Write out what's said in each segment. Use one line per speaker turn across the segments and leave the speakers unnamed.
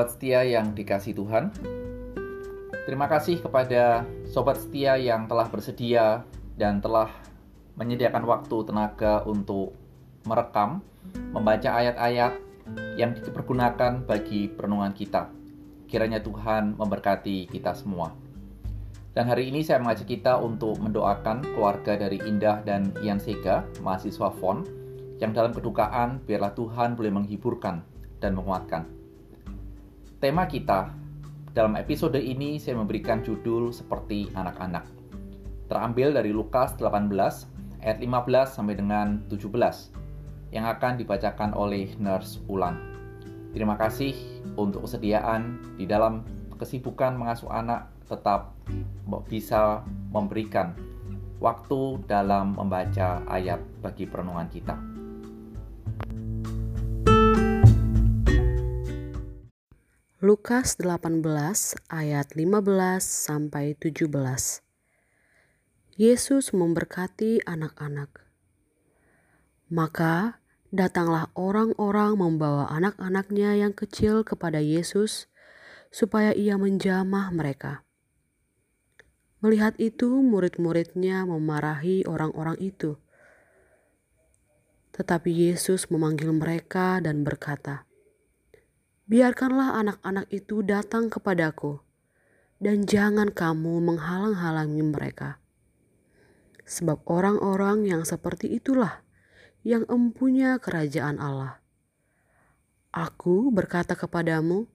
Sobat setia yang dikasih Tuhan, terima kasih kepada sobat setia yang telah bersedia dan telah menyediakan waktu tenaga untuk merekam, membaca ayat-ayat yang dipergunakan bagi perenungan kita. Kiranya Tuhan memberkati kita semua. Dan hari ini saya mengajak kita untuk mendoakan keluarga dari Indah dan Ian Sega, mahasiswa FON, yang dalam kedukaan biarlah Tuhan boleh menghiburkan dan menguatkan. Tema kita dalam episode ini saya memberikan judul seperti anak-anak. Terambil dari Lukas 18 ayat 15 sampai dengan 17 yang akan dibacakan oleh Nurse Ulan. Terima kasih untuk kesediaan di dalam kesibukan mengasuh anak tetap bisa memberikan waktu dalam membaca ayat bagi perenungan kita.
Lukas 18 ayat 15 sampai 17. Yesus memberkati anak-anak. Maka datanglah orang-orang membawa anak-anaknya yang kecil kepada Yesus supaya ia menjamah mereka. Melihat itu, murid-muridnya memarahi orang-orang itu. Tetapi Yesus memanggil mereka dan berkata, "Biarkanlah anak-anak itu datang kepadaku, dan jangan kamu menghalang-halangi mereka, sebab orang-orang yang seperti itulah yang empunya kerajaan Allah. Aku berkata kepadamu,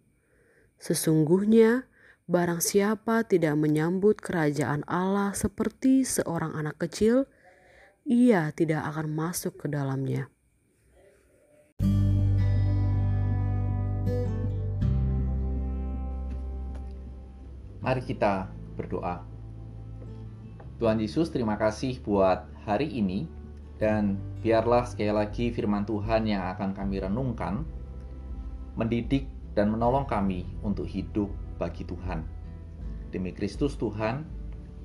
sesungguhnya..." Barang siapa tidak menyambut kerajaan Allah seperti seorang anak kecil, ia tidak akan masuk ke dalamnya.
Mari kita berdoa. Tuhan Yesus, terima kasih buat hari ini dan biarlah sekali lagi firman Tuhan yang akan kami renungkan mendidik dan menolong kami untuk hidup bagi Tuhan. Demi Kristus Tuhan,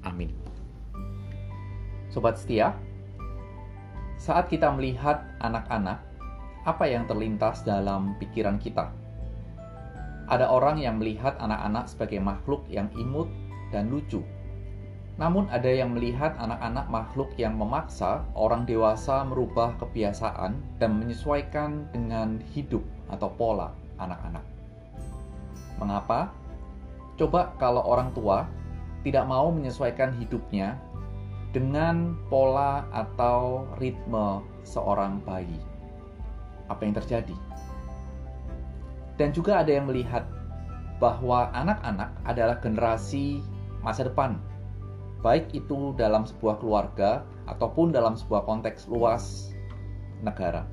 amin. Sobat setia, saat kita melihat anak-anak, apa yang terlintas dalam pikiran kita? Ada orang yang melihat anak-anak sebagai makhluk yang imut dan lucu. Namun ada yang melihat anak-anak makhluk yang memaksa orang dewasa merubah kebiasaan dan menyesuaikan dengan hidup atau pola anak-anak. Mengapa? Coba kalau orang tua tidak mau menyesuaikan hidupnya dengan pola atau ritme seorang bayi. Apa yang terjadi? Dan juga ada yang melihat bahwa anak-anak adalah generasi masa depan, baik itu dalam sebuah keluarga ataupun dalam sebuah konteks luas negara.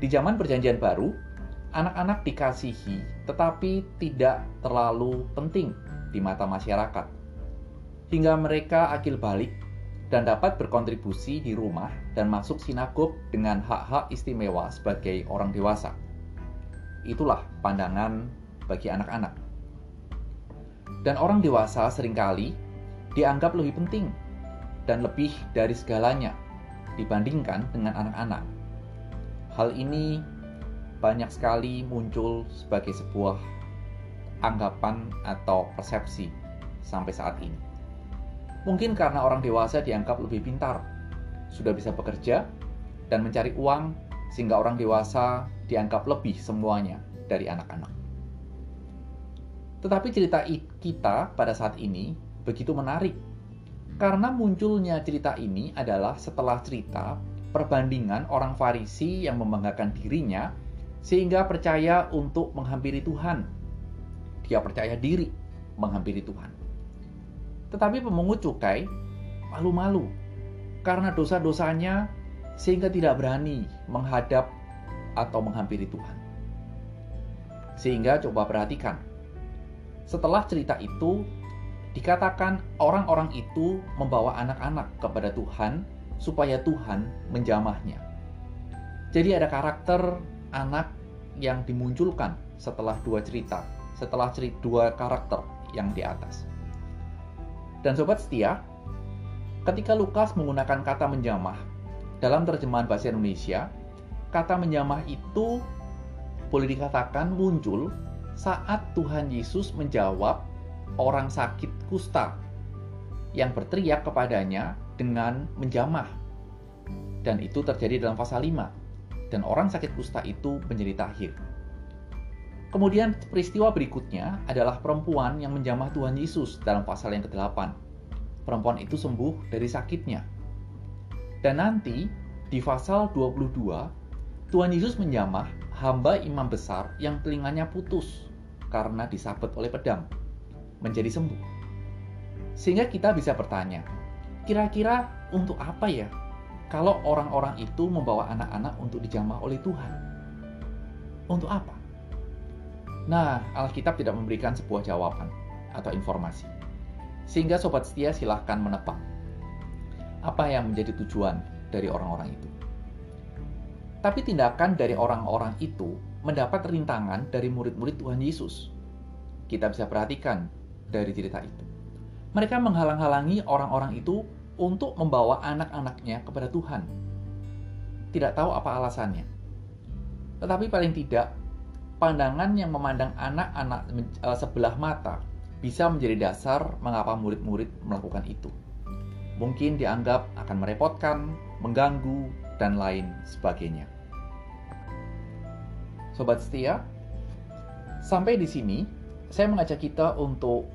Di zaman Perjanjian Baru, anak-anak dikasihi tetapi tidak terlalu penting di mata masyarakat. Hingga mereka akil balik dan dapat berkontribusi di rumah dan masuk sinagog dengan hak-hak istimewa sebagai orang dewasa. Itulah pandangan bagi anak-anak. Dan orang dewasa sering kali dianggap lebih penting dan lebih dari segalanya dibandingkan dengan anak-anak. Hal ini banyak sekali muncul sebagai sebuah anggapan atau persepsi sampai saat ini. Mungkin karena orang dewasa dianggap lebih pintar, sudah bisa bekerja dan mencari uang sehingga orang dewasa dianggap lebih semuanya dari anak-anak. Tetapi cerita kita pada saat ini begitu menarik karena munculnya cerita ini adalah setelah cerita perbandingan orang Farisi yang membanggakan dirinya sehingga percaya untuk menghampiri Tuhan. Dia percaya diri menghampiri Tuhan. Tetapi pemungut cukai malu-malu karena dosa-dosanya sehingga tidak berani menghadap atau menghampiri Tuhan. Sehingga coba perhatikan. Setelah cerita itu dikatakan orang-orang itu membawa anak-anak kepada Tuhan supaya Tuhan menjamahnya. Jadi ada karakter anak yang dimunculkan setelah dua cerita, setelah cerita dua karakter yang di atas. Dan sobat setia, ketika Lukas menggunakan kata menjamah dalam terjemahan bahasa Indonesia, kata menjamah itu boleh dikatakan muncul saat Tuhan Yesus menjawab orang sakit kusta yang berteriak kepadanya dengan menjamah. Dan itu terjadi dalam pasal 5. Dan orang sakit kusta itu menjadi tahir. Kemudian peristiwa berikutnya adalah perempuan yang menjamah Tuhan Yesus dalam pasal yang ke-8. Perempuan itu sembuh dari sakitnya. Dan nanti di pasal 22, Tuhan Yesus menjamah hamba imam besar yang telinganya putus karena disabet oleh pedang menjadi sembuh. Sehingga kita bisa bertanya, kira-kira untuk apa ya kalau orang-orang itu membawa anak-anak untuk dijamah oleh Tuhan? Untuk apa? Nah, Alkitab tidak memberikan sebuah jawaban atau informasi. Sehingga sobat setia silahkan menebak apa yang menjadi tujuan dari orang-orang itu. Tapi tindakan dari orang-orang itu mendapat rintangan dari murid-murid Tuhan Yesus. Kita bisa perhatikan dari cerita itu. Mereka menghalang-halangi orang-orang itu untuk membawa anak-anaknya kepada Tuhan. Tidak tahu apa alasannya. Tetapi paling tidak, pandangan yang memandang anak-anak eh, sebelah mata bisa menjadi dasar mengapa murid-murid melakukan itu. Mungkin dianggap akan merepotkan, mengganggu, dan lain sebagainya. Sobat setia, sampai di sini saya mengajak kita untuk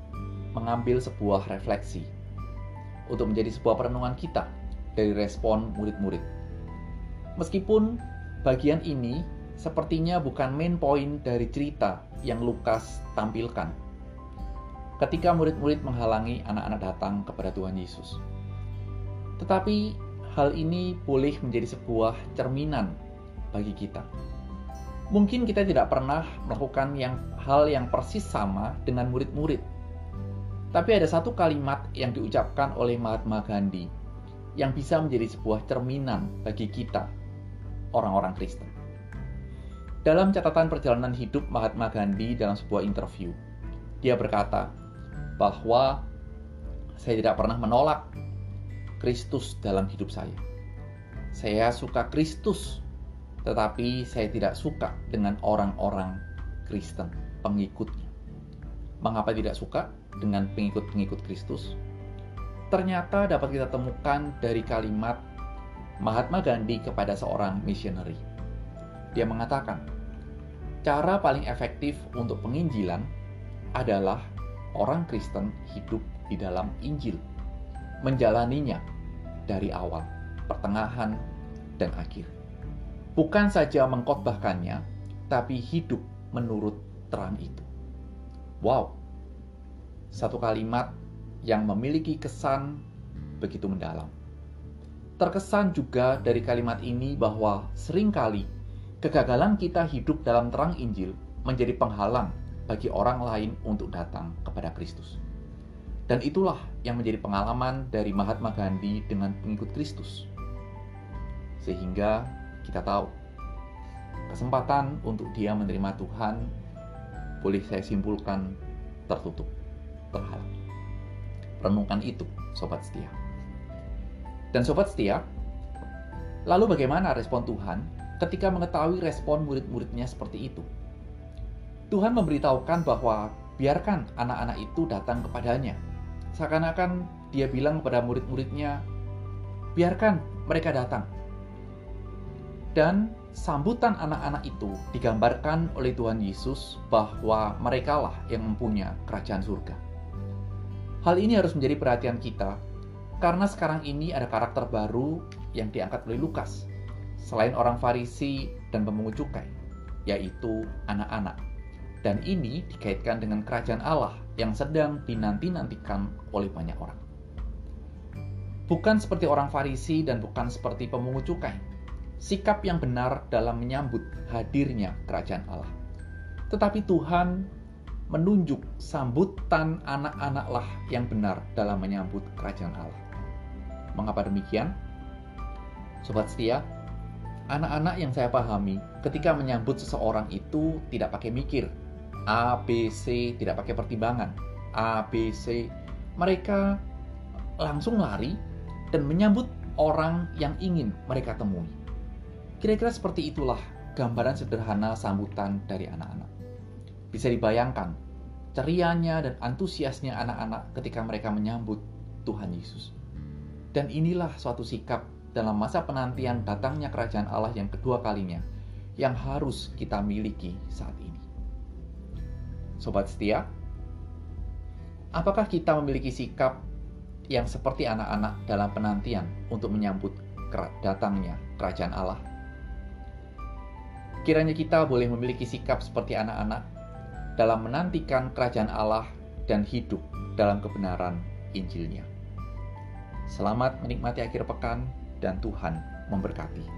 mengambil sebuah refleksi, untuk menjadi sebuah perenungan kita dari respon murid-murid. Meskipun bagian ini sepertinya bukan main point dari cerita yang Lukas tampilkan. Ketika murid-murid menghalangi anak-anak datang kepada Tuhan Yesus. Tetapi hal ini boleh menjadi sebuah cerminan bagi kita Mungkin kita tidak pernah melakukan yang hal yang persis sama dengan murid-murid. Tapi ada satu kalimat yang diucapkan oleh Mahatma Gandhi yang bisa menjadi sebuah cerminan bagi kita, orang-orang Kristen. Dalam catatan perjalanan hidup Mahatma Gandhi dalam sebuah interview, dia berkata bahwa saya tidak pernah menolak Kristus dalam hidup saya. Saya suka Kristus tetapi saya tidak suka dengan orang-orang Kristen, pengikutnya. Mengapa tidak suka dengan pengikut-pengikut Kristus? Ternyata dapat kita temukan dari kalimat Mahatma Gandhi kepada seorang missionary. Dia mengatakan, cara paling efektif untuk penginjilan adalah orang Kristen hidup di dalam Injil, menjalaninya dari awal, pertengahan, dan akhir bukan saja mengkotbahkannya, tapi hidup menurut terang itu. Wow, satu kalimat yang memiliki kesan begitu mendalam. Terkesan juga dari kalimat ini bahwa sering kali kegagalan kita hidup dalam terang Injil menjadi penghalang bagi orang lain untuk datang kepada Kristus. Dan itulah yang menjadi pengalaman dari Mahatma Gandhi dengan pengikut Kristus. Sehingga kita tahu kesempatan untuk dia menerima Tuhan boleh saya simpulkan tertutup, terhalang. Renungkan itu, sobat setia. Dan sobat setia, lalu bagaimana respon Tuhan ketika mengetahui respon murid-muridnya seperti itu? Tuhan memberitahukan bahwa biarkan anak-anak itu datang kepadanya. Seakan-akan dia bilang kepada murid-muridnya, biarkan mereka datang. Dan sambutan anak-anak itu digambarkan oleh Tuhan Yesus bahwa merekalah yang mempunyai kerajaan surga. Hal ini harus menjadi perhatian kita karena sekarang ini ada karakter baru yang diangkat oleh Lukas selain orang Farisi dan pemungut cukai, yaitu anak-anak. Dan ini dikaitkan dengan kerajaan Allah yang sedang dinanti-nantikan oleh banyak orang. Bukan seperti orang Farisi dan bukan seperti pemungut cukai, sikap yang benar dalam menyambut hadirnya kerajaan Allah. Tetapi Tuhan menunjuk sambutan anak-anaklah yang benar dalam menyambut kerajaan Allah. Mengapa demikian? Sobat setia, anak-anak yang saya pahami ketika menyambut seseorang itu tidak pakai mikir. A, B, C, tidak pakai pertimbangan. A, B, C. Mereka langsung lari dan menyambut orang yang ingin mereka temui. Kira-kira seperti itulah gambaran sederhana sambutan dari anak-anak. Bisa dibayangkan cerianya dan antusiasnya anak-anak ketika mereka menyambut Tuhan Yesus. Dan inilah suatu sikap dalam masa penantian datangnya kerajaan Allah yang kedua kalinya yang harus kita miliki saat ini. Sobat setia, apakah kita memiliki sikap yang seperti anak-anak dalam penantian untuk menyambut datangnya kerajaan Allah? Kiranya kita boleh memiliki sikap seperti anak-anak dalam menantikan kerajaan Allah dan hidup dalam kebenaran Injilnya. Selamat menikmati akhir pekan dan Tuhan memberkati.